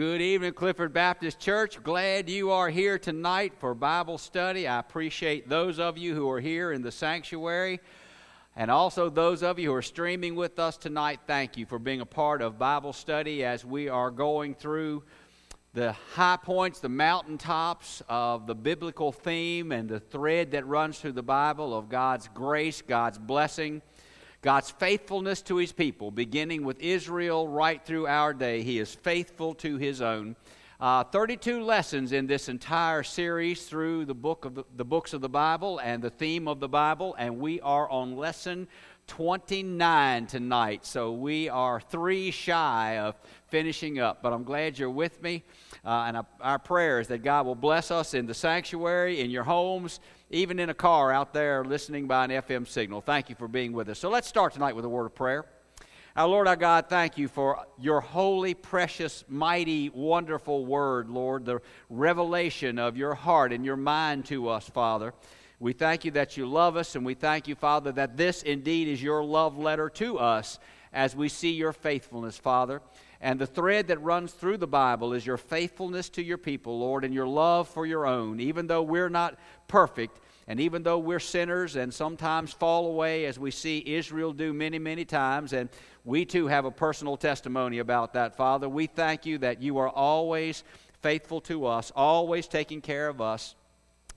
Good evening, Clifford Baptist Church. Glad you are here tonight for Bible study. I appreciate those of you who are here in the sanctuary and also those of you who are streaming with us tonight. Thank you for being a part of Bible study as we are going through the high points, the mountaintops of the biblical theme and the thread that runs through the Bible of God's grace, God's blessing God's faithfulness to his people, beginning with Israel right through our day. He is faithful to his own. Uh, 32 lessons in this entire series through the book of the, the books of the Bible and the theme of the Bible, and we are on lesson 29 tonight. So we are three shy of finishing up, but I'm glad you're with me. Uh, and our prayer is that God will bless us in the sanctuary, in your homes, even in a car out there listening by an FM signal. Thank you for being with us. So let's start tonight with a word of prayer. Our Lord, our God, thank you for your holy, precious, mighty, wonderful word, Lord, the revelation of your heart and your mind to us, Father. We thank you that you love us, and we thank you, Father, that this indeed is your love letter to us as we see your faithfulness, Father. And the thread that runs through the Bible is your faithfulness to your people, Lord, and your love for your own. Even though we're not perfect, and even though we're sinners and sometimes fall away, as we see Israel do many, many times, and we too have a personal testimony about that, Father, we thank you that you are always faithful to us, always taking care of us.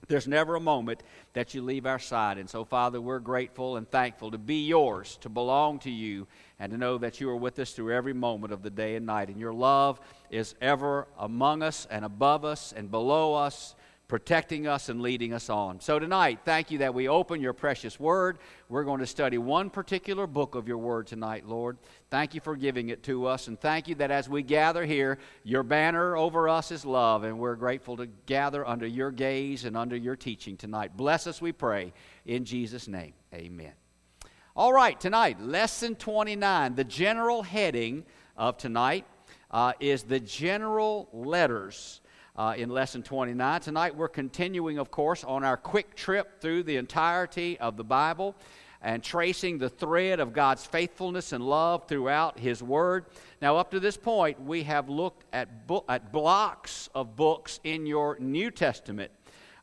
There's never a moment that you leave our side. And so, Father, we're grateful and thankful to be yours, to belong to you, and to know that you are with us through every moment of the day and night. And your love is ever among us and above us and below us protecting us and leading us on. So, tonight, thank you that we open your precious word. We're going to study one particular book of your word tonight, Lord. Thank you for giving it to us. And thank you that as we gather here, your banner over us is love. And we're grateful to gather under your gaze and under your teaching tonight. Bless us, we pray. In Jesus' name, amen. All right, tonight, lesson 29. The general heading of tonight uh, is the general letters uh, in lesson 29. Tonight we're continuing, of course, on our quick trip through the entirety of the Bible and tracing the thread of God's faithfulness and love throughout His Word. Now, up to this point, we have looked at, bo- at blocks of books in your New Testament.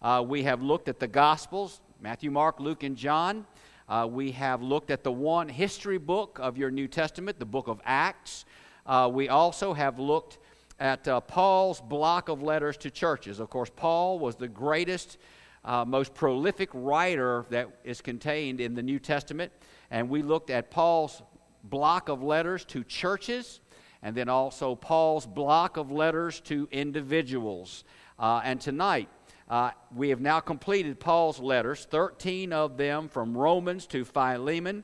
Uh, we have looked at the Gospels Matthew, Mark, Luke, and John. Uh, we have looked at the one history book of your New Testament, the book of Acts. Uh, we also have looked at uh, Paul's block of letters to churches. Of course, Paul was the greatest, uh, most prolific writer that is contained in the New Testament. And we looked at Paul's block of letters to churches, and then also Paul's block of letters to individuals. Uh, and tonight, uh, we have now completed Paul's letters, 13 of them from Romans to Philemon.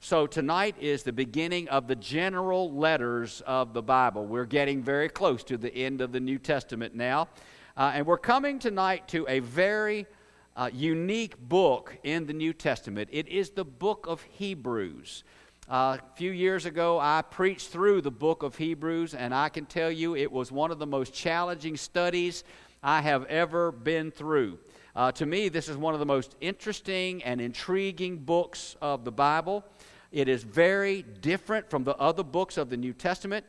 So tonight is the beginning of the general letters of the Bible. We're getting very close to the end of the New Testament now. Uh, and we're coming tonight to a very uh, unique book in the New Testament. It is the book of Hebrews. Uh, a few years ago, I preached through the book of Hebrews, and I can tell you it was one of the most challenging studies I have ever been through. Uh, to me, this is one of the most interesting and intriguing books of the Bible. It is very different from the other books of the New Testament.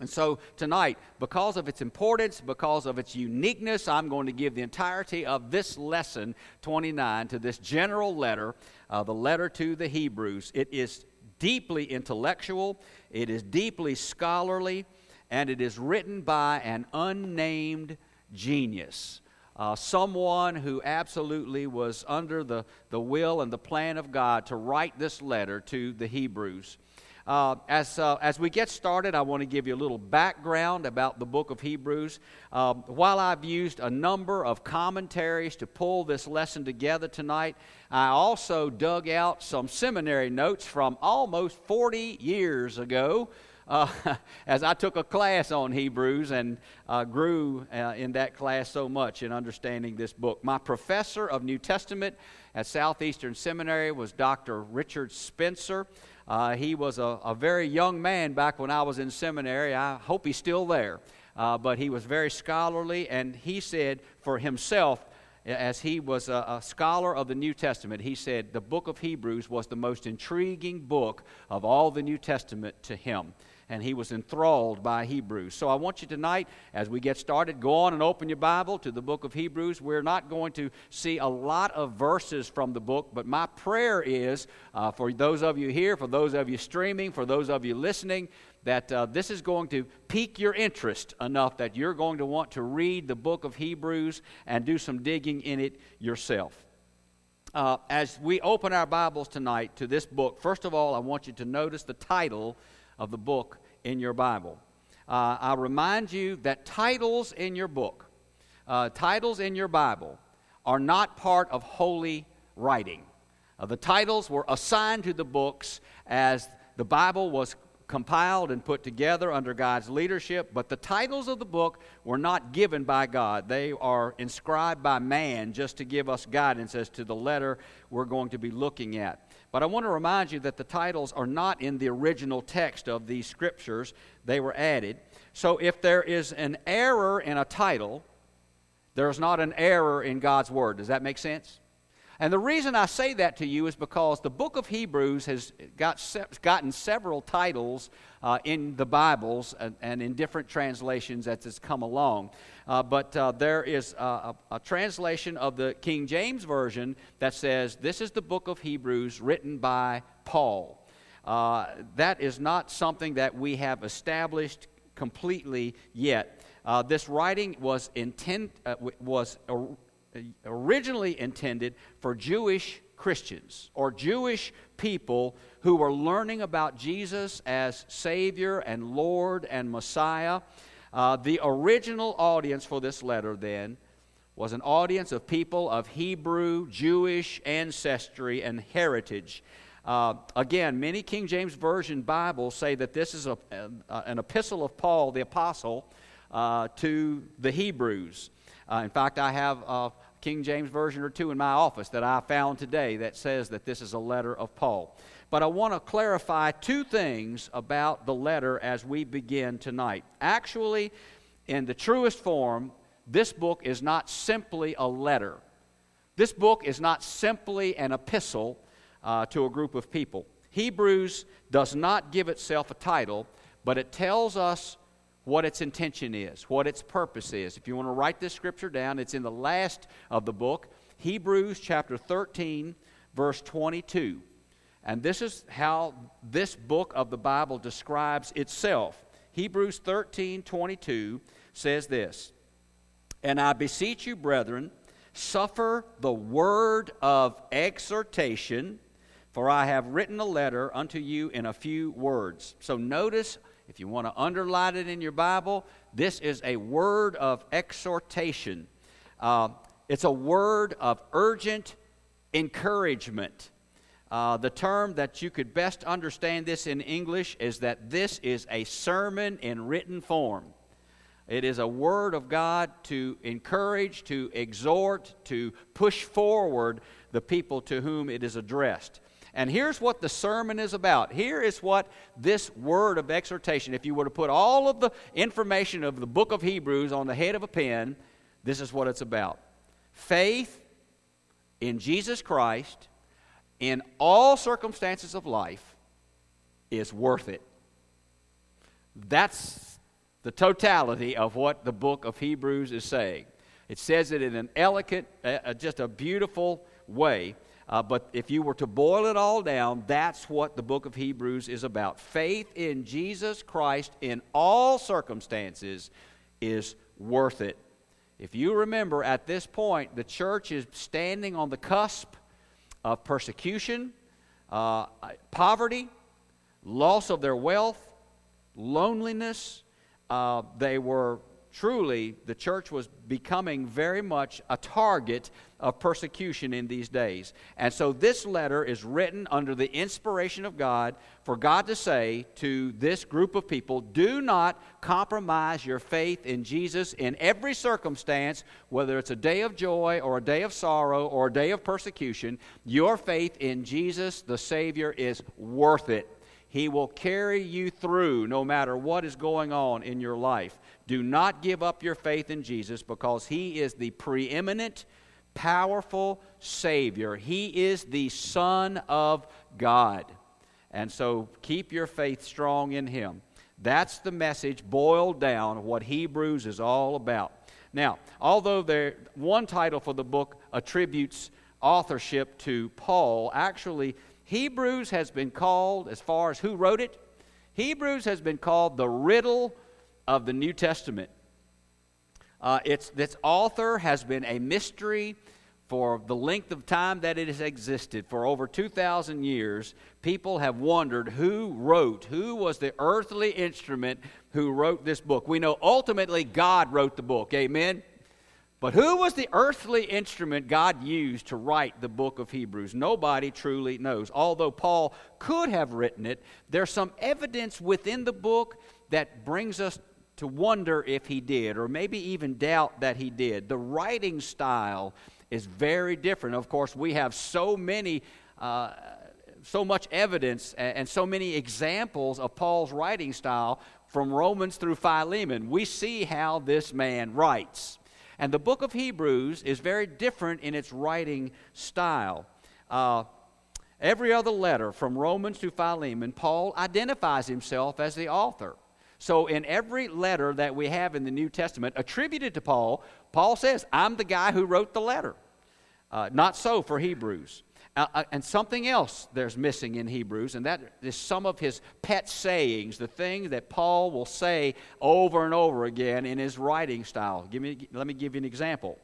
And so tonight, because of its importance, because of its uniqueness, I'm going to give the entirety of this lesson 29 to this general letter, uh, the letter to the Hebrews. It is deeply intellectual, it is deeply scholarly, and it is written by an unnamed genius uh, someone who absolutely was under the, the will and the plan of God to write this letter to the Hebrews. Uh, as, uh, as we get started, I want to give you a little background about the book of Hebrews. Um, while I've used a number of commentaries to pull this lesson together tonight, I also dug out some seminary notes from almost 40 years ago uh, as I took a class on Hebrews and uh, grew uh, in that class so much in understanding this book. My professor of New Testament at Southeastern Seminary was Dr. Richard Spencer. Uh, he was a, a, very young man back when I was in seminary. I hope he's still there. Uh, but he was very scholarly, and he said for himself, as he was a, a, scholar of the New Testament, he said the book of Hebrews was the most intriguing book of all the New Testament to him. And he was enthralled by Hebrews. So I want you tonight, as we get started, go on and open your Bible to the book of Hebrews. We're not going to see a lot of verses from the book, but my prayer is uh, for those of you here, for those of you streaming, for those of you listening, that uh, this is going to pique your interest enough that you're going to want to read the book of Hebrews and do some digging in it yourself. Uh, as we open our Bibles tonight to this book, first of all, I want you to notice the title of the book in your Bible. Uh, I remind you that titles in your book, uh, titles in your Bible, are not part of holy writing. Uh, the titles were assigned to the books as the Bible was compiled and put together under God's leadership, but the titles of the book were not given by God. They are inscribed by man just to give us guidance as to the letter we're going to be looking at. But I want to remind you that the titles are not in the original text of these scriptures, they were added. So if there is an error in a title, there's not an error in God's Word. Does that make sense? And the reason I say that to you is because the book of Hebrews has got gotten several titles uh, in the Bibles and, and, in different translations as it's come along. Uh, but uh, there is a, a, translation of the King James Version that says, This is the book of Hebrews written by Paul. Uh, that is not something that we have established completely yet. Uh, this writing was, intent, uh, was originally intended for Jewish Christians or Jewish people who were learning about Jesus as Savior and Lord and Messiah. Uh, the original audience for this letter, then, was an audience of people of Hebrew, Jewish ancestry and heritage. Uh, again, many King James Version Bibles say that this is a, a, an epistle of Paul the Apostle uh, to the Hebrews. Uh, in fact, I have uh, King James Version or two in my office that I found today that says that this is a letter of Paul. But I want to clarify two things about the letter as we begin tonight. Actually, in the truest form, this book is not simply a letter. This book is not simply an epistle uh, to a group of people. Hebrews does not give itself a title, but it tells us what its intention is, what its purpose is. If you want to write this scripture down, it's in the last of the book, Hebrews chapter 13, verse 22. And this is how this book of the Bible describes itself. Hebrews 13, 22 says this And I beseech you, brethren, suffer the word of exhortation, for I have written a letter unto you in a few words. So notice if you want to underline it in your Bible, this is a word of exhortation. Uh, it's a word of urgent encouragement. Uh, the term that you could best understand this in English is that this is a sermon in written form. It is a word of God to encourage, to exhort, to push forward the people to whom it is addressed. And here's what the sermon is about. Here is what this word of exhortation, if you were to put all of the information of the book of Hebrews on the head of a pen, this is what it's about. Faith in Jesus Christ in all circumstances of life is worth it. That's the totality of what the book of Hebrews is saying. It says it in an elegant, uh, just a beautiful way. Uh, but if you were to boil it all down, that's what the book of Hebrews is about. Faith in Jesus Christ in all circumstances is worth it. If you remember, at this point, the church is standing on the cusp of persecution, uh, poverty, loss of their wealth, loneliness. Uh, they were truly, the church was becoming very much a target of persecution in these days. And so this letter is written under the inspiration of God for God to say to this group of people do not compromise your faith in Jesus in every circumstance, whether it's a day of joy or a day of sorrow or a day of persecution. Your faith in Jesus, the Savior, is worth it. He will carry you through no matter what is going on in your life. Do not give up your faith in Jesus because He is the preeminent, powerful Savior. He is the Son of God. And so keep your faith strong in Him. That's the message boiled down, what Hebrews is all about. Now, although there, one title for the book attributes authorship to Paul, actually, Hebrews has been called, as far as who wrote it, Hebrews has been called the riddle of the New Testament. Uh, its, its author has been a mystery for the length of time that it has existed. For over 2,000 years, people have wondered who wrote, who was the earthly instrument who wrote this book. We know ultimately God wrote the book. Amen? But who was the earthly instrument God used to write the book of Hebrews? Nobody truly knows. Although Paul could have written it, there's some evidence within the book that brings us to wonder if he did, or maybe even doubt that he did. The writing style is very different. Of course, we have so many. Uh, so much evidence and so many examples of Paul's writing style from Romans through Philemon. We see how this man writes. And the book of Hebrews is very different in its writing style. Uh, every other letter, from Romans to Philemon, Paul identifies himself as the author. So, in every letter that we have in the New Testament attributed to Paul, Paul says, I'm the guy who wrote the letter. Uh, not so for Hebrews. Uh, uh, and something else there's missing in Hebrews, and that is some of his pet sayings, the things that Paul will say over and over again in his writing style. Give me, let me give you an example.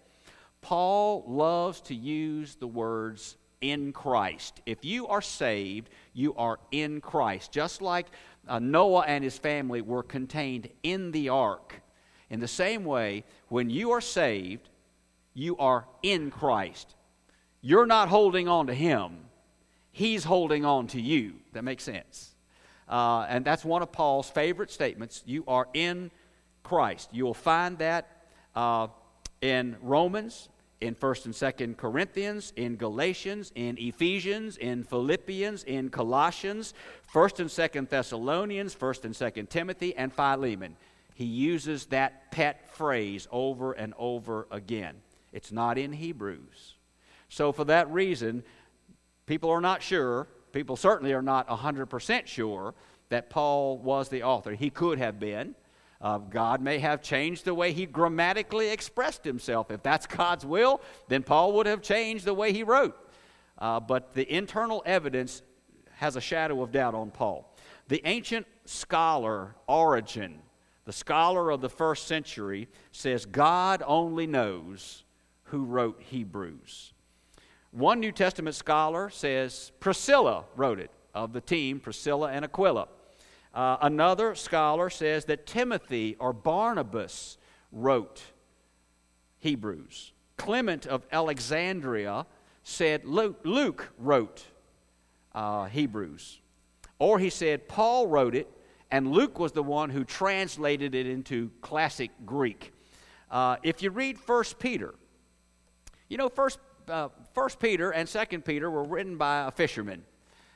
Paul loves to use the words in Christ. If you are saved, you are in Christ. Just like uh, Noah and his family were contained in the ark. In the same way, when you are saved, you are in Christ. You're not holding on to him, he's holding on to you. That makes sense. Uh, and that's one of Paul's favorite statements. You are in Christ. You will find that uh, in Romans, in 1st and 2nd Corinthians, in Galatians, in Ephesians, in Philippians, in Colossians, 1st and 2nd Thessalonians, 1st and 2nd Timothy, and Philemon. He uses that pet phrase over and over again. It's not in Hebrews. So, for that reason, people are not sure, people certainly are not 100% sure that Paul was the author. He could have been. Uh, God may have changed the way he grammatically expressed himself. If that's God's will, then Paul would have changed the way he wrote. Uh, but the internal evidence has a shadow of doubt on Paul. The ancient scholar Origen, the scholar of the first century, says God only knows who wrote Hebrews. One New Testament scholar says Priscilla wrote it, of the team, Priscilla and Aquila. Uh, another scholar says that Timothy or Barnabas wrote Hebrews. Clement of Alexandria said Luke, wrote uh, Hebrews. Or he said Paul wrote it, and Luke was the one who translated it into classic Greek. Uh, if you read 1 Peter, you know, 1 uh, First Peter and Second Peter were written by a fisherman,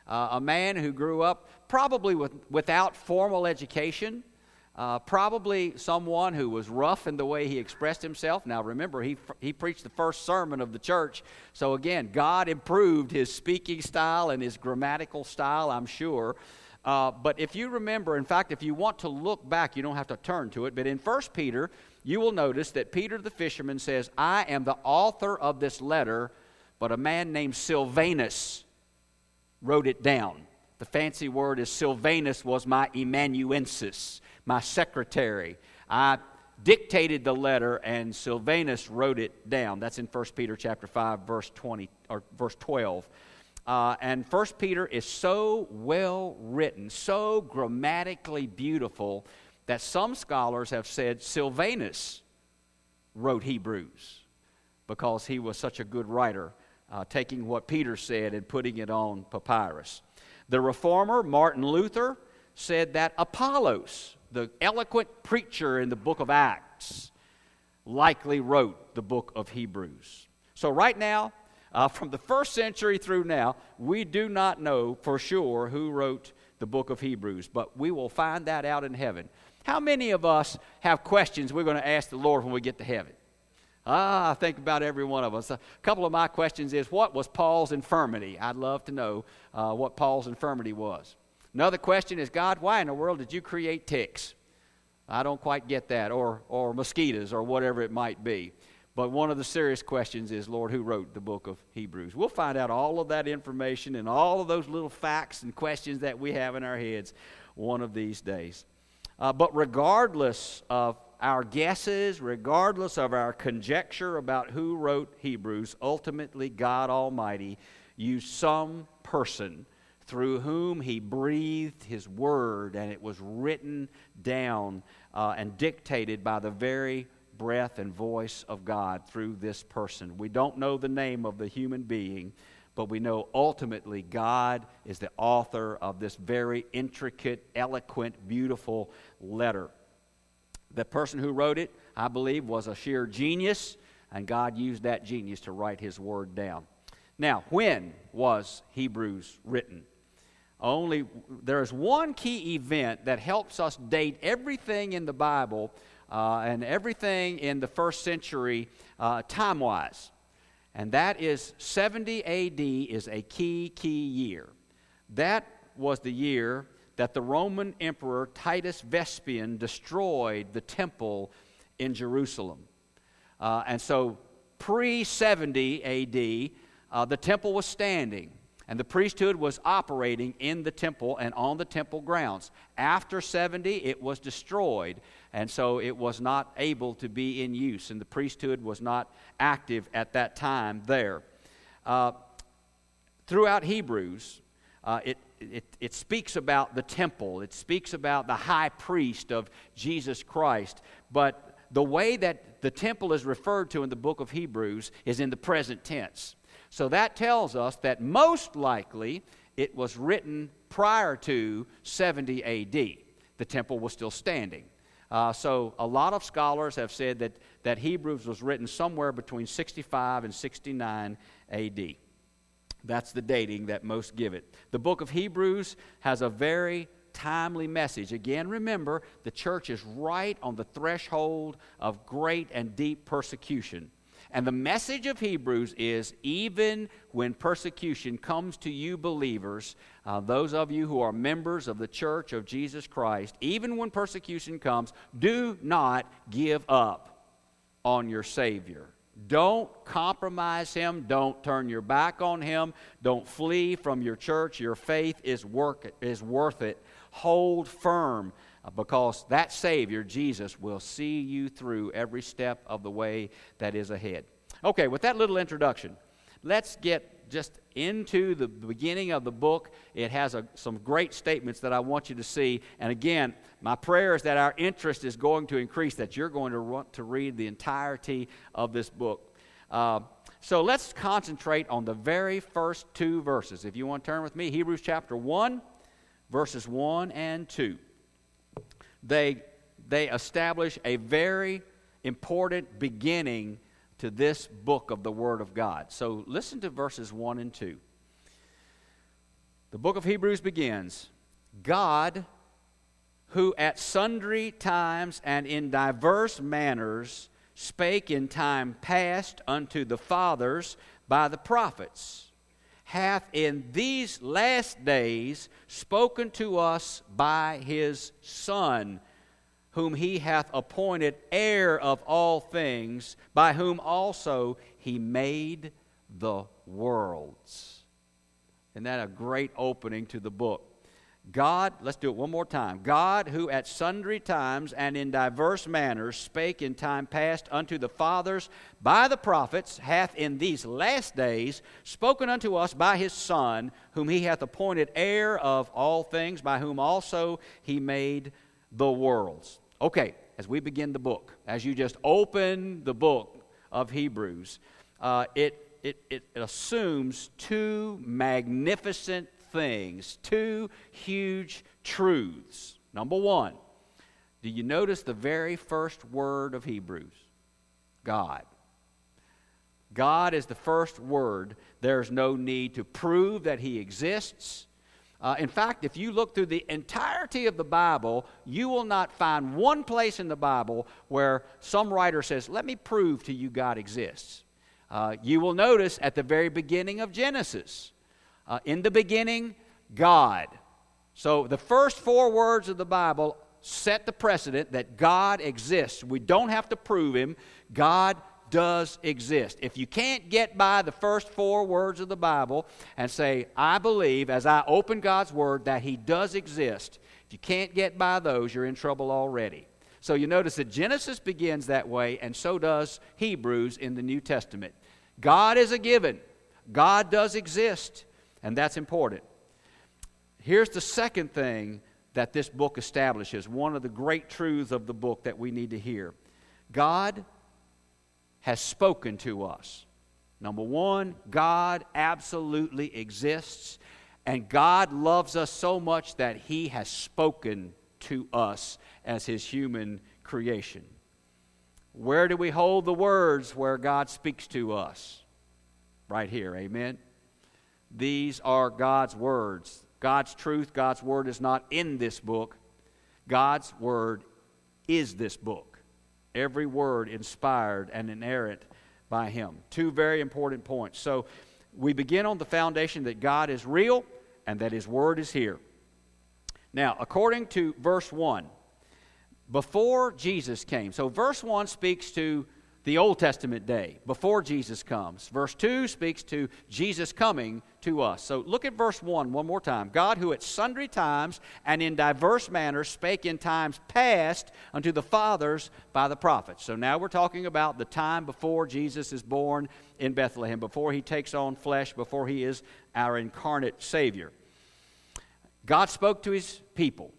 uh, a man who grew up probably with, without formal education, uh, probably someone who was rough in the way he expressed himself. Now, remember, he, he preached the first sermon of the church. So, again, God improved his speaking style and his grammatical style, I'm sure. Uh, but if you remember, in fact, if you want to look back, you don't have to turn to it. But in First Peter, you will notice that Peter the fisherman says, I am the author of this letter, but a man named Silvanus wrote it down. The fancy word is Silvanus was my amanuensis, my secretary. I dictated the letter and Silvanus wrote it down. That's in 1 Peter chapter 5 verse 20 or verse 12. Uh, and 1 Peter is so well written, so grammatically beautiful that some scholars have said Silvanus wrote Hebrews because he was such a good writer, uh, taking what Peter said and putting it on papyrus. The reformer Martin Luther said that Apollos, the eloquent preacher in the book of Acts, likely wrote the book of Hebrews. So, right now, uh, from the first century through now, we do not know for sure who wrote the book of Hebrews, but we will find that out in heaven. How many of us have questions we're going to ask the Lord when we get to heaven? Ah, I think about every one of us. A couple of my questions is what was Paul's infirmity? I'd love to know uh, what Paul's infirmity was. Another question is God, why in the world did you create ticks? I don't quite get that, or, or mosquitoes, or whatever it might be. But one of the serious questions is, Lord, who wrote the book of Hebrews? We'll find out all of that information and all of those little facts and questions that we have in our heads one of these days. Uh, but regardless of our guesses, regardless of our conjecture about who wrote Hebrews, ultimately God Almighty used some person through whom He breathed His word, and it was written down uh, and dictated by the very breath and voice of God through this person. We don't know the name of the human being, but we know ultimately God is the author of this very intricate, eloquent, beautiful letter. The person who wrote it, I believe, was a sheer genius, and God used that genius to write his word down. Now, when was Hebrews written? Only there is one key event that helps us date everything in the Bible uh, and everything in the first century uh, time wise. And that is 70 AD is a key, key year. That was the year that the Roman Emperor Titus Vespasian destroyed the temple in Jerusalem. Uh, and so, pre 70 AD, uh, the temple was standing. And the priesthood was operating in the temple and on the temple grounds. After 70, it was destroyed, and so it was not able to be in use, and the priesthood was not active at that time there. Uh, throughout Hebrews, uh, it, it, it speaks about the temple, it speaks about the high priest of Jesus Christ, but the way that the temple is referred to in the book of Hebrews is in the present tense. So that tells us that most likely it was written prior to 70 AD. The temple was still standing. Uh, so a lot of scholars have said that, that Hebrews was written somewhere between 65 and 69 AD. That's the dating that most give it. The book of Hebrews has a very timely message. Again, remember, the church is right on the threshold of great and deep persecution. And the message of Hebrews is even when persecution comes to you, believers, uh, those of you who are members of the church of Jesus Christ, even when persecution comes, do not give up on your Savior. Don't compromise him. Don't turn your back on him. Don't flee from your church. Your faith is, work, is worth it. Hold firm because that Savior, Jesus, will see you through every step of the way that is ahead. Okay, with that little introduction, let's get just into the beginning of the book. It has a, some great statements that I want you to see. And again, my prayer is that our interest is going to increase, that you're going to want to read the entirety of this book. Uh, so let's concentrate on the very first two verses. If you want to turn with me, Hebrews chapter 1, verses 1 and 2 they, they establish a very important beginning to this book of the Word of God. So listen to verses 1 and 2. The book of Hebrews begins God, who at sundry times and in diverse manners spake in time past unto the fathers by the prophets, hath in these last days spoken to us by his Son, whom he hath appointed heir of all things, by whom also he made the worlds. Isn't that a great opening to the book? God, let's do it one more time. God, who at sundry times and in diverse manners spake in time past unto the fathers by the prophets, hath in these last days spoken unto us by his Son, whom he hath appointed heir of all things, by whom also he made the worlds. Okay, as we begin the book, as you just open the book of Hebrews, uh, it, it, it assumes two magnificent things, two huge truths. Number one, do you notice the very first word of Hebrews? God. God is the first word. There's no need to prove that He exists. Uh, in fact, if you look through the entirety of the Bible, you will not find one place in the Bible where some writer says, Let me prove to you God exists. Uh, you will notice at the very beginning of Genesis, uh, in the beginning, God. So the first four words of the Bible set the precedent that God exists. We don't have to prove him. God does exist. If you can't get by the first four words of the Bible and say, I believe, as I open God's Word, that He does exist, if you can't get by those, you're in trouble already. So you notice that Genesis begins that way, and so does Hebrews in the New Testament. God is a given, God does exist, and that's important. Here's the second thing that this book establishes one of the great truths of the book that we need to hear God has spoken to us. Number one, God absolutely exists, and God loves us so much that He has spoken to us as His human creation. Where do we hold the words where God speaks to us? Right here, amen. These are God's words. God's truth, God's word is not in this book. God's word is this book. Every word inspired and inerrant by Him. Two very important points. So we begin on the foundation that God is real and that His word is here. Now, according to verse 1, before Jesus came, so verse 1 speaks to the Old Testament day, before Jesus comes. Verse 2 speaks to Jesus coming to us. So look at verse 1 one more time. God, who at sundry times and in diverse manners spake in times past unto the fathers by the prophets. So now we're talking about the time before Jesus is born in Bethlehem, before he takes on flesh, before he is our incarnate Savior. God spoke to his people.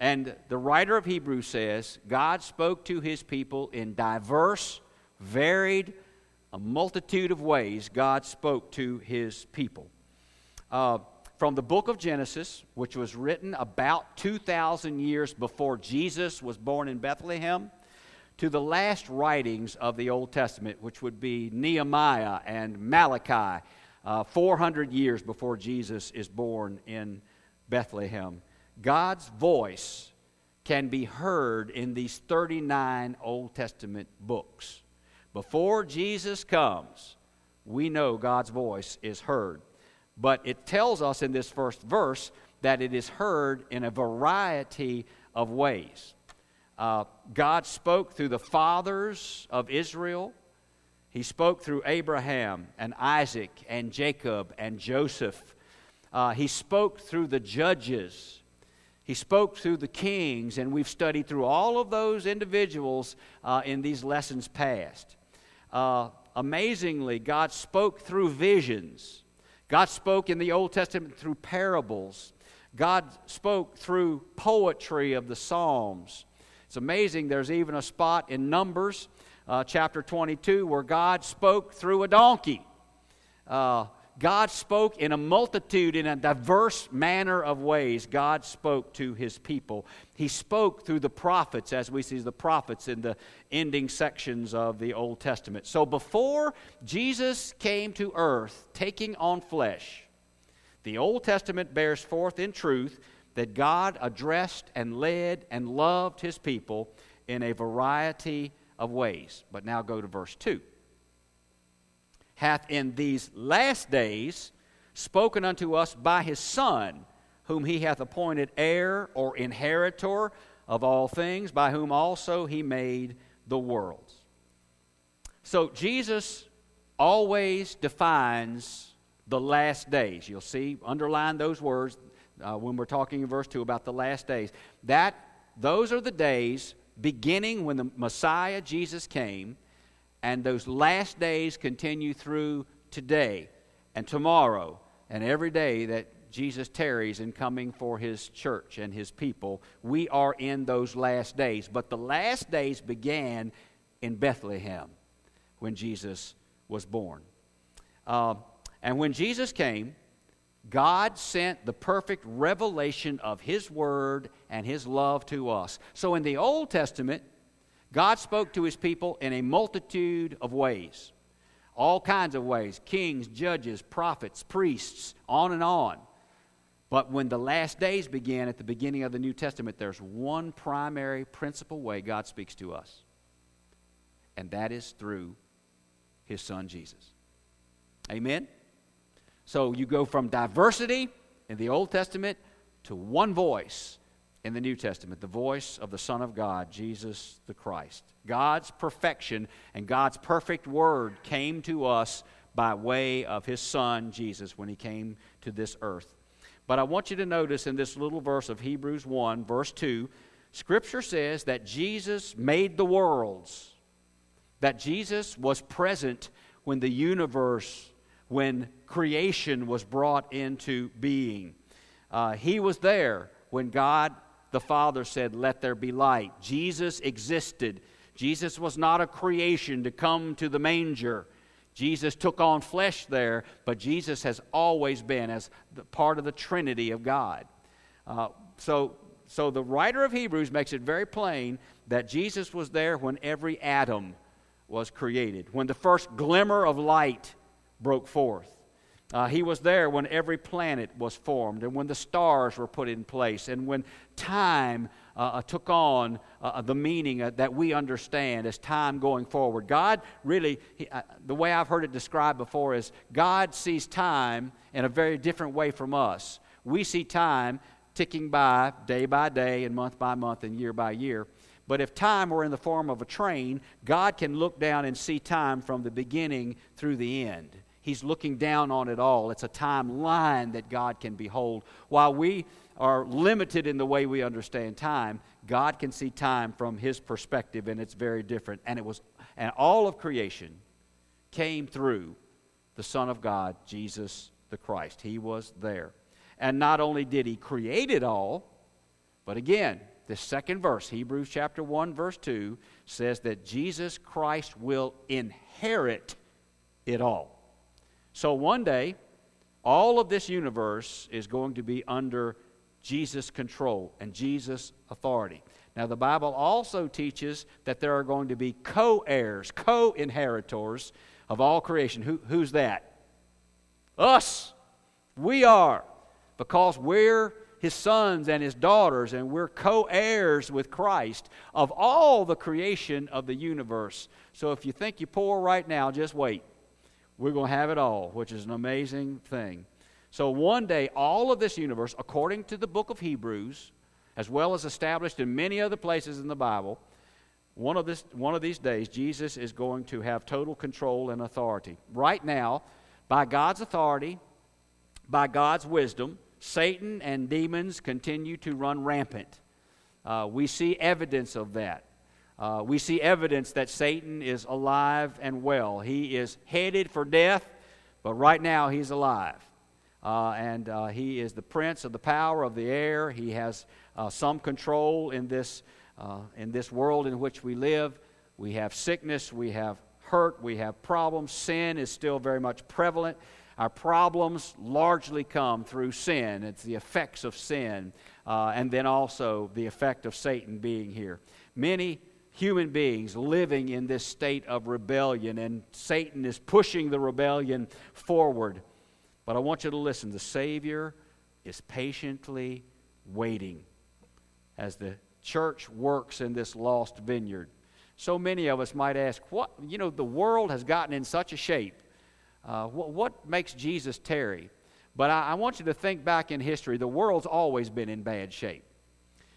And the writer of Hebrews says, God spoke to his people in diverse, varied, a multitude of ways God spoke to his people. Uh, from the book of Genesis, which was written about 2,000 years before Jesus was born in Bethlehem, to the last writings of the Old Testament, which would be Nehemiah and Malachi, uh, 400 years before Jesus is born in Bethlehem. God's voice can be heard in these 39 Old Testament books. Before Jesus comes, we know God's voice is heard. But it tells us in this first verse that it is heard in a variety of ways. Uh, God spoke through the fathers of Israel. He spoke through Abraham and Isaac and Jacob and Joseph. Uh, he spoke through the judges he spoke through the kings, and we've studied through all of those individuals uh, in these lessons past. Uh, amazingly, God spoke through visions. God spoke in the Old Testament through parables. God spoke through poetry of the Psalms. It's amazing, there's even a spot in Numbers uh, chapter 22 where God spoke through a donkey. Uh, God spoke in a multitude, in a diverse manner of ways. God spoke to his people. He spoke through the prophets, as we see the prophets in the ending sections of the Old Testament. So before Jesus came to earth, taking on flesh, the Old Testament bears forth in truth that God addressed and led and loved his people in a variety of ways. But now go to verse 2 hath in these last days spoken unto us by his Son, whom he hath appointed heir or inheritor of all things, by whom also he made the worlds. So Jesus always defines the last days. You'll see, underline those words uh, when we're talking in verse 2 about the last days. That those are the days beginning when the Messiah Jesus came and those last days continue through today and tomorrow and every day that Jesus tarries in coming for his church and his people. We are in those last days. But the last days began in Bethlehem when Jesus was born. Uh, and when Jesus came, God sent the perfect revelation of His Word and His love to us. So in the Old Testament, God spoke to his people in a multitude of ways, all kinds of ways kings, judges, prophets, priests, on and on. But when the last days began at the beginning of the New Testament, there's one primary principal way God speaks to us, and that is through his son Jesus. Amen? So you go from diversity in the Old Testament to one voice in the New Testament the voice of the Son of God, Jesus the Christ. God's perfection and God's perfect word came to us by way of his Son, Jesus, when he came to this earth. But I want you to notice in this little verse of Hebrews 1, verse 2, Scripture says that Jesus made the worlds, that Jesus was present when the universe, when creation was brought into being. Uh, he was there when God the Father said, Let there be light. Jesus existed. Jesus was not a creation to come to the manger. Jesus took on flesh there, but Jesus has always been as part of the Trinity of God. Uh, so, so the writer of Hebrews makes it very plain that Jesus was there when every atom was created, when the first glimmer of light broke forth. Uh, he was there when every planet was formed and when the stars were put in place and when time uh, uh took on uh, uh the meaning uh, that we understand as time going forward. God really, he, the way I've heard it described before is God sees time in a very different way from us. We see time ticking by day by day and month by month and year by year. But if time were in the form of a train, God can look down and see time from the beginning through the end. He's looking down on it all. It's a timeline that God can behold. While we are limited in the way we understand time, God can see time from his perspective and it's very different. And it was and all of creation came through the Son of God, Jesus the Christ. He was there. And not only did he create it all, but again, the second verse, Hebrews chapter 1 verse 2 says that Jesus Christ will inherit it all. So one day, all of this universe is going to be under Jesus' control and Jesus' authority. Now, the Bible also teaches that there are going to be co heirs, co inheritors of all creation. Who, who's that? Us. We are. Because we're his sons and his daughters, and we're co heirs with Christ of all the creation of the universe. So if you think you're poor right now, just wait. We're going to have it all, which is an amazing thing. So one day, all of this universe, according to the book of Hebrews, as well as established in many other places in the Bible, one of, this, one of these days, Jesus is going to have total control and authority. Right now, by God's authority, by God's wisdom, Satan and demons continue to run rampant. Uh, we see evidence of that. Uh, we see evidence that Satan is alive and well. He is headed for death, but right now he's alive. Uh, and uh, he is the prince of the power of the air. He has uh, some control in this, uh, in this world in which we live. We have sickness, we have hurt, we have problems. Sin is still very much prevalent. Our problems largely come through sin. It's the effects of sin, uh, and then also the effect of Satan being here. Many human beings living in this state of rebellion, and Satan is pushing the rebellion forward. But I want you to listen the Savior is patiently waiting as the church works in this lost vineyard. So many of us might ask, what, you know, the world has gotten in such a shape. Uh, what, what, makes Jesus tarry? But I, I want you to think back in history. The world's always been in bad shape.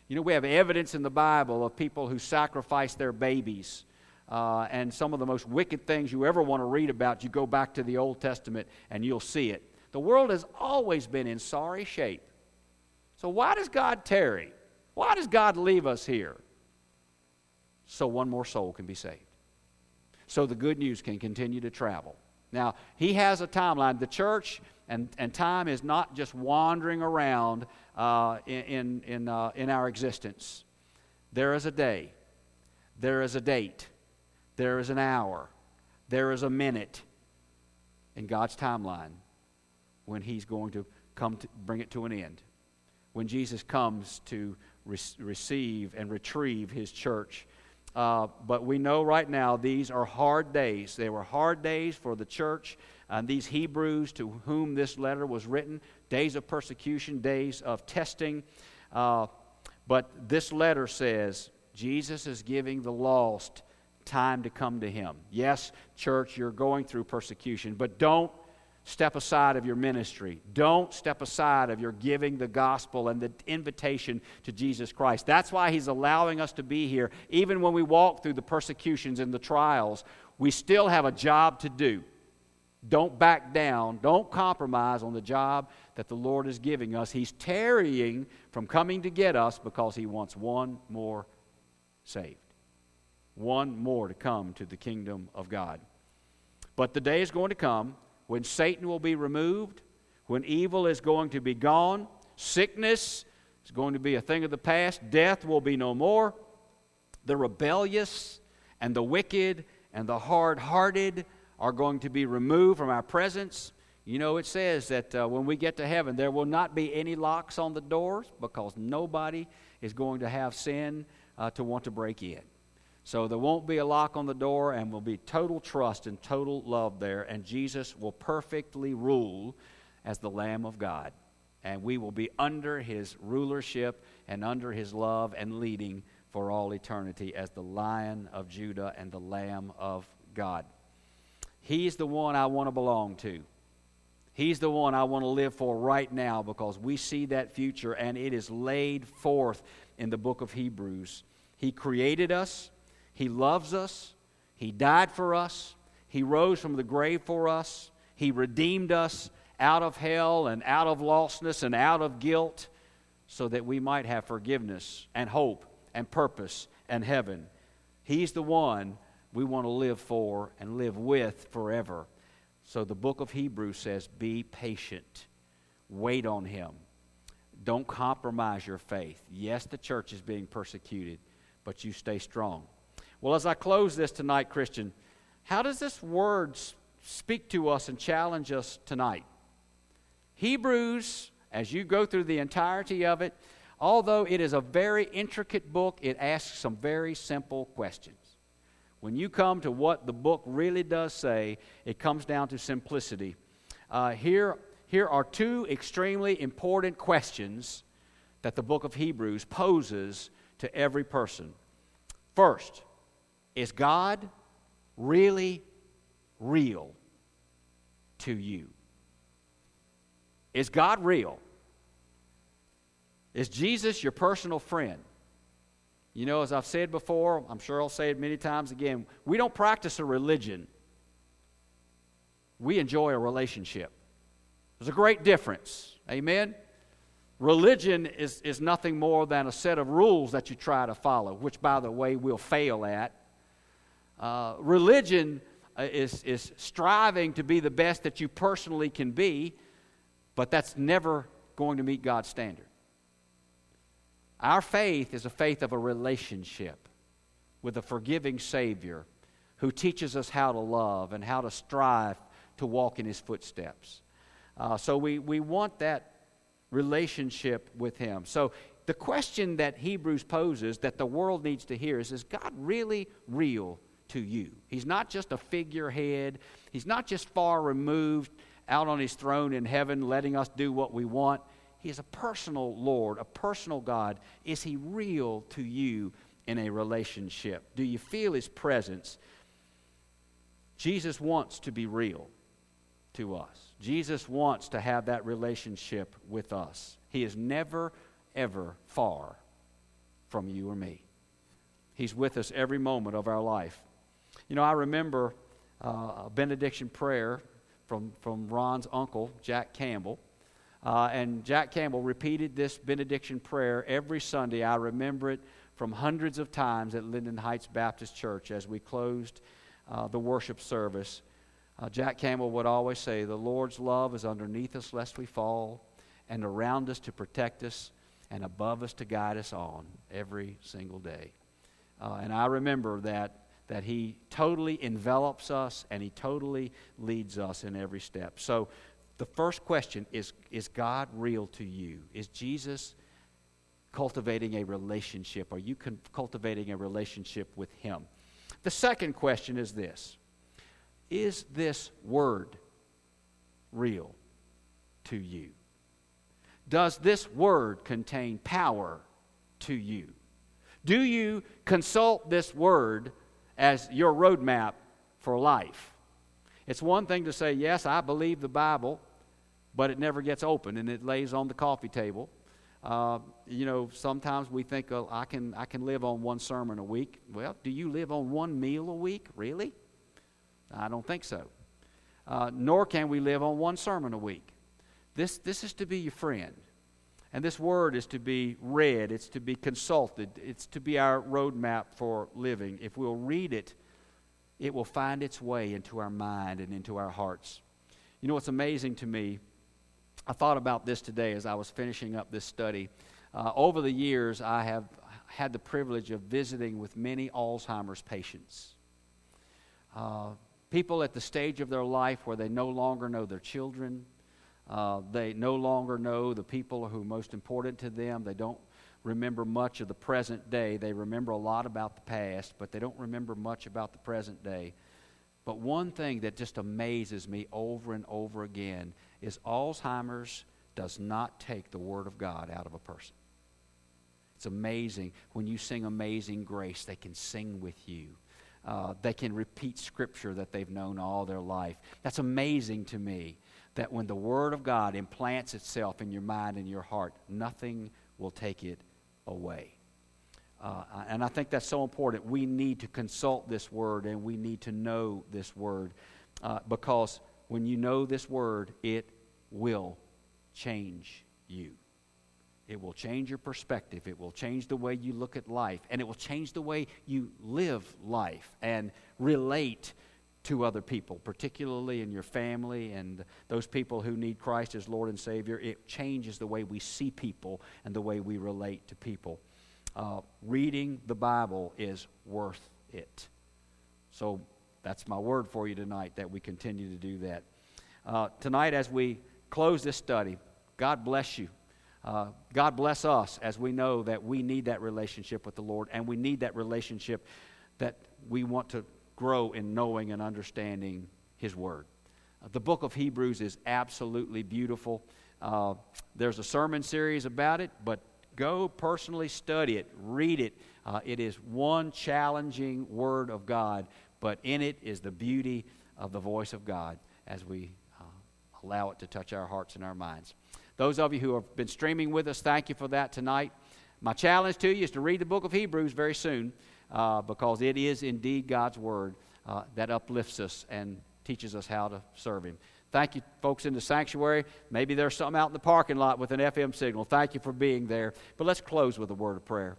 You know, we have evidence in the Bible of people who sacrifice their babies. Uh, and some of the most wicked things you ever want to read about, you go back to the Old Testament and you'll see it. The world has always been in sorry shape. So, why does God tarry? Why does God leave us here? So one more soul can be saved. So the good news can continue to travel. Now, He has a timeline. The church and, and time is not just wandering around uh, in, in, uh, in our existence. There is a day, there is a date, there is an hour, there is a minute in God's timeline when He's going to come to bring it to an end. When Jesus comes to re- receive and retrieve His church. Uh, but we know right now these are hard days. They were hard days for the church and these Hebrews to whom this letter was written days of persecution, days of testing. Uh, but this letter says Jesus is giving the lost time to come to him. Yes, church, you're going through persecution, but don't step aside of your ministry. Don't step aside of your giving the gospel and the invitation to Jesus Christ. That's why He's allowing us to be here. Even when we walk through the persecutions and the trials, we still have a job to do. Don't back down. Don't compromise on the job that the Lord is giving us. He's tarrying from coming to get us because He wants one more saved, one more to come to the kingdom of God. But the day is going to come when Satan will be removed, when evil is going to be gone, sickness is going to be a thing of the past, death will be no more, the rebellious and the wicked and the hard hearted are going to be removed from our presence. You know, it says that uh, when we get to heaven, there will not be any locks on the doors because nobody is going to have sin uh, to want to break in. So there won't be a lock on the door, and will be total trust and total love there, and Jesus will perfectly rule as the Lamb of God. And we will be under his rulership and under his love and leading for all eternity as the Lion of Judah and the Lamb of God. He's the one I want to belong to. He's the one I want to live for right now because we see that future and it is laid forth in the book of Hebrews. He created us, He loves us, He died for us, He rose from the grave for us, He redeemed us out of hell and out of lostness and out of guilt so that we might have forgiveness and hope and purpose and heaven. He's the one we want to live for and live with forever. So the book of Hebrews says, Be patient, wait on him. Don't compromise your faith. Yes, the church is being persecuted, but you stay strong. Well, as I close this tonight, Christian, how does this word speak to us and challenge us tonight? Hebrews, as you go through the entirety of it, although it is a very intricate book, it asks some very simple questions. When you come to what the book really does say, it comes down to simplicity. Uh, here, here are two extremely important questions that the book of Hebrews poses to every person. First, is God really real to you? Is God real? Is Jesus your personal friend? You know, as I've said before, I'm sure I'll say it many times again, we don't practice a religion, we enjoy a relationship. There's a great difference. Amen? Religion is, is nothing more than a set of rules that you try to follow, which, by the way, we'll fail at. Uh, religion uh, is, is striving to be the best that you personally can be, but that's never going to meet God's standard. Our faith is a faith of a relationship with a forgiving Savior who teaches us how to love and how to strive to walk in His footsteps. Uh, so we, we want that relationship with Him. So the question that Hebrews poses that the world needs to hear is Is God really real to you? He's not just a figurehead, He's not just far removed out on His throne in heaven letting us do what we want. He is a personal Lord, a personal God. Is He real to you in a relationship? Do you feel His presence? Jesus wants to be real to us. Jesus wants to have that relationship with us. He is never, ever far from you or me. He's with us every moment of our life. You know, I remember uh, a benediction prayer from, from Ron's uncle, Jack Campbell. Uh, and Jack Campbell repeated this benediction prayer every Sunday. I remember it from hundreds of times at Linden Heights Baptist Church as we closed uh, the worship service. Uh, Jack Campbell would always say, The Lord's love is underneath us lest we fall, and around us to protect us, and above us to guide us on every single day. Uh, and I remember that that he totally envelops us and he totally leads us in every step. So the first question is Is God real to you? Is Jesus cultivating a relationship? Are you con- cultivating a relationship with Him? The second question is this Is this word real to you? Does this word contain power to you? Do you consult this word as your roadmap for life? It's one thing to say, Yes, I believe the Bible, but it never gets open and it lays on the coffee table. Uh, you know, sometimes we think, oh, I, can, I can live on one sermon a week. Well, do you live on one meal a week? Really? I don't think so. Uh, nor can we live on one sermon a week. This, this is to be your friend. And this word is to be read, it's to be consulted, it's to be our roadmap for living. If we'll read it, it will find its way into our mind and into our hearts. You know what's amazing to me? I thought about this today as I was finishing up this study. Uh, over the years, I have had the privilege of visiting with many Alzheimer's patients. Uh, people at the stage of their life where they no longer know their children, uh, they no longer know the people who are most important to them. They don't remember much of the present day. They remember a lot about the past, but they don't remember much about the present day. But one thing that just amazes me over and over again is Alzheimer's does not take the Word of God out of a person. It's amazing. When you sing Amazing Grace, they can sing with you. Uh, they can repeat scripture that they've known all their life. That's amazing to me that when the Word of God implants itself in your mind and your heart, nothing will take it away. Uh, and I think that's so important. We need to consult this Word and we need to know this Word uh, because when you know this Word, it will change you. It will change your perspective. It will change the way you look at life. And it will change the way you live life and relate to other people, particularly in your family and those people who need Christ as Lord and Savior. It changes the way we see people and the way we relate to people. Uh, reading the Bible is worth it. So that's my word for you tonight that we continue to do that. Uh, tonight, as we close this study, God bless you. Uh, God bless us as we know that we need that relationship with the Lord and we need that relationship that we want to grow in knowing and understanding His Word. Uh, the book of Hebrews is absolutely beautiful. Uh, there's a sermon series about it, but go personally study it, read it. Uh, it is one challenging Word of God, but in it is the beauty of the voice of God as we uh, allow it to touch our hearts and our minds. Those of you who have been streaming with us, thank you for that tonight. My challenge to you is to read the book of Hebrews very soon uh, because it is indeed God's Word uh, that uplifts us and teaches us how to serve Him. Thank you, folks in the sanctuary. Maybe there's something out in the parking lot with an FM signal. Thank you for being there. But let's close with a word of prayer.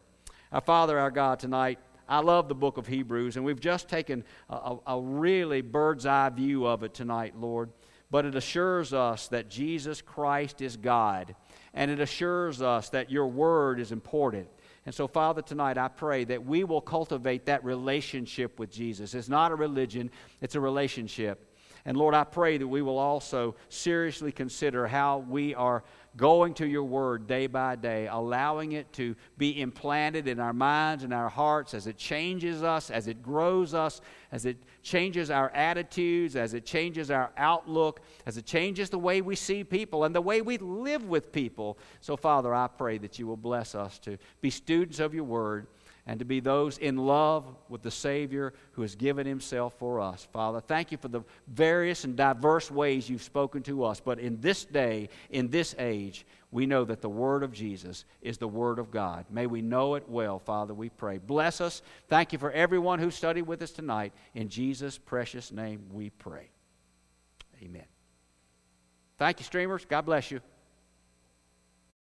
Our Father, our God, tonight, I love the book of Hebrews, and we've just taken a, a, really bird's eye view of it tonight, Lord. But it assures us that Jesus Christ is God, and it assures us that your word is important. And so, Father, tonight I pray that we will cultivate that relationship with Jesus. It's not a religion, it's a relationship. And Lord, I pray that we will also seriously consider how we are going to your word day by day, allowing it to be implanted in our minds and our hearts as it changes us, as it grows us, as it changes our attitudes, as it changes our outlook, as it changes the way we see people and the way we live with people. So, Father, I pray that you will bless us to be students of your word and to be those in love with the Savior who has given himself for us. Father, thank you for the various and diverse ways you've spoken to us. But in this day, in this age, we know that the Word of Jesus is the Word of God. May we know it well, Father, we pray. Bless us. Thank you for everyone who studied with us tonight. In Jesus' precious name we pray. Amen. Thank you, streamers. God bless you.